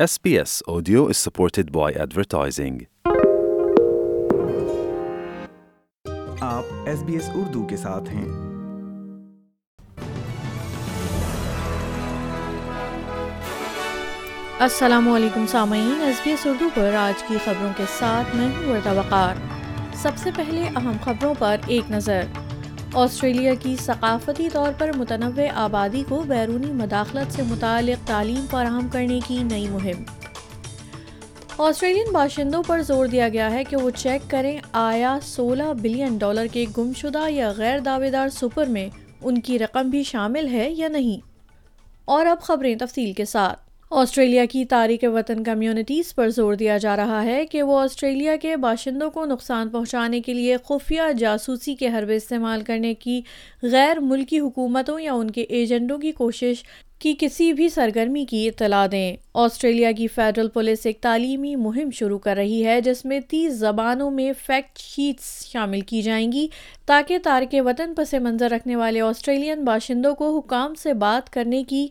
SBS Audio is supported by advertising. آپ S B S Urdu کے ساتھ ہیں۔ السلام علیکم سامعین ایس بی ایس اردو پر آج کی خبروں کے ساتھ میں ہوں وقار۔ سب سے پہلے اہم خبروں پر ایک نظر۔ آسٹریلیا کی ثقافتی طور پر متنوع آبادی کو بیرونی مداخلت سے متعلق تعلیم فراہم کرنے کی نئی مہم۔ آسٹریلین باشندوں پر زور دیا گیا ہے کہ وہ چیک کریں آیا سولہ بلین ڈالر کے گمشدہ یا غیر دعوے دار سپر میں ان کی رقم بھی شامل ہے یا نہیں۔ اور اب خبریں تفصیل کے ساتھ۔ آسٹریلیا کی تاریخ وطن کمیونٹیز پر زور دیا جا رہا ہے کہ وہ آسٹریلیا کے باشندوں کو نقصان پہنچانے کے لیے خفیہ جاسوسی کے حربے استعمال کرنے کی غیر ملکی حکومتوں یا ان کے ایجنٹوں کی کوشش کی کسی بھی سرگرمی کی اطلاع دیں۔ آسٹریلیا کی فیڈرل پولیس ایک تعلیمی مہم شروع کر رہی ہے جس میں تیس زبانوں میں فیکٹ شیٹس شامل کی جائیں گی تاکہ تارک وطن پس منظر رکھنے والے آسٹریلین باشندوں کو حکام سے بات کرنے کی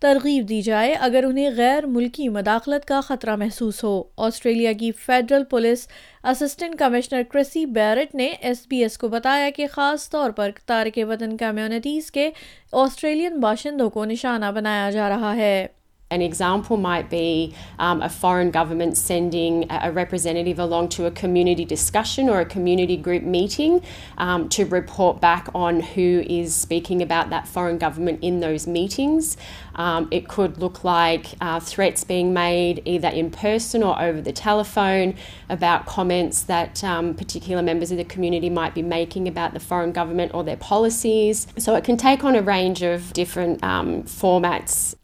ترغیب دی جائے اگر انہیں غیر ملکی مداخلت کا خطرہ محسوس ہو۔ آسٹریلیا کی federal police assistant commissioner Chrissy Barrett نے ایس بی ایس کو بتایا کہ خاص طور پر تارک وطن کمیونٹیز کے آسٹریلین باشندوں کو نشانہ بنایا جا رہا ہے۔ An example might be um, a foreign government sending a representative along to a community discussion or a community group meeting um, to report back on who is speaking about that foreign government in those meetings. Um, it could look like uh, threats being made either in person or over the telephone about comments that um, particular members of the community might be making about the foreign government or their policies. So it can take on a range of different um, formats.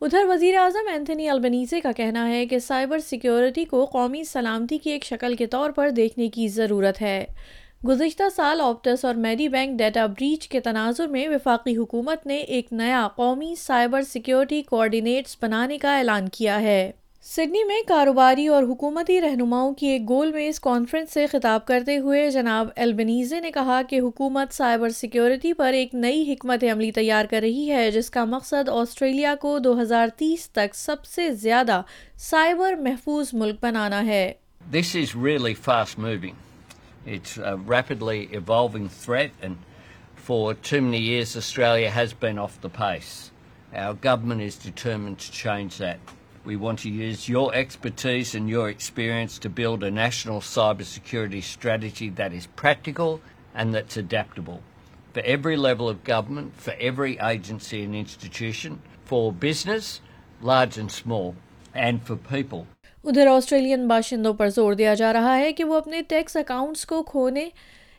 ادھر وزیر اعظم Anthony البنیزے کا کہنا ہے کہ cyber security کو قومی سلامتی کی ایک شکل کے طور پر دیکھنے کی ضرورت ہے۔ گزشتہ سال آپٹس اور میڈی بینک ڈیٹا بریچ کے تناظر میں وفاقی حکومت نے ایک نیا قومی سائبر سیکیورٹی کوارڈینیٹس بنانے کا اعلان کیا ہے۔ سڈنی میں کاروباری اور حکومتی رہنماؤں کی ایک گول میں اس کانفرنس سے خطاب کرتے ہوئے جناب البنیزے نے کہا کہ حکومت سائبر سیکیورٹی پر ایک نئی حکمت عملی تیار کر رہی ہے جس کا مقصد آسٹریلیا کو دو ہزار تیس تک سب سے زیادہ سائبر محفوظ ملک بنانا ہے This is really fast moving. It's a rapidly evolving threat, and for too many years, Australia has been off the pace. Our government is determined to change that. We want to use your expertise and your experience to build a national cybersecurity strategy that is practical and that's adaptable for every level of government, for every agency and institution, for business, large and small, and for people. ادھر Australian باشندوں پر زور دیا جا رہا ہے کہ وہ اپنے ٹیکس اکاؤنٹس کو کھونے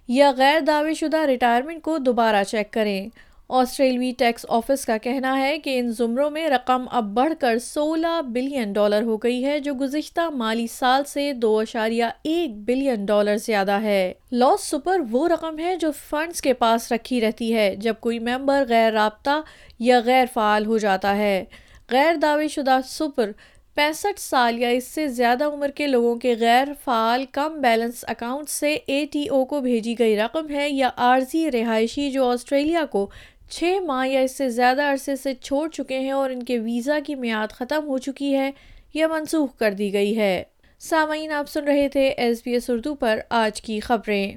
یا غیر دعوے شدہ ریٹائرمنٹ کو دوبارہ چیک کریں آسٹریلوی ٹیکس آفس کا کہنا ہے کہ ان زمروں میں رقم اب بڑھ کر سولہ بلین ڈالر ہو گئی ہے، جو گزشتہ مالی سال سے دو اشاریہ ایک بلین ڈالر زیادہ ہے۔ لاس سپر وہ رقم ہے جو فنڈز کے پاس رکھی رہتی ہے، جب کوئی ممبر غیر رابطہ یا غیر فعال ہو جاتا ہے۔ غیر دعوے شدہ سپر پینسٹھ سال یا اس سے زیادہ عمر کے لوگوں کے غیر فعال کم بیلنس اکاؤنٹ سے اے ٹی او کو بھیجی گئی رقم ہے یا عارضی رہائشی جو آسٹریلیا کو چھ ماہ یا اس سے زیادہ عرصے سے چھوڑ چکے ہیں اور ان کے ویزا کی میعاد ختم ہو چکی ہے یا منسوخ کر دی گئی ہے۔ سامعین، آپ سن رہے تھے ایس بی ایس اردو پر آج کی خبریں۔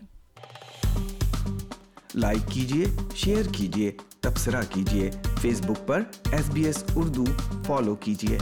لائک کیجیے شیئر کیجیے تبصرہ کیجیے فیس بک پر S B S Urdu follow کیجیے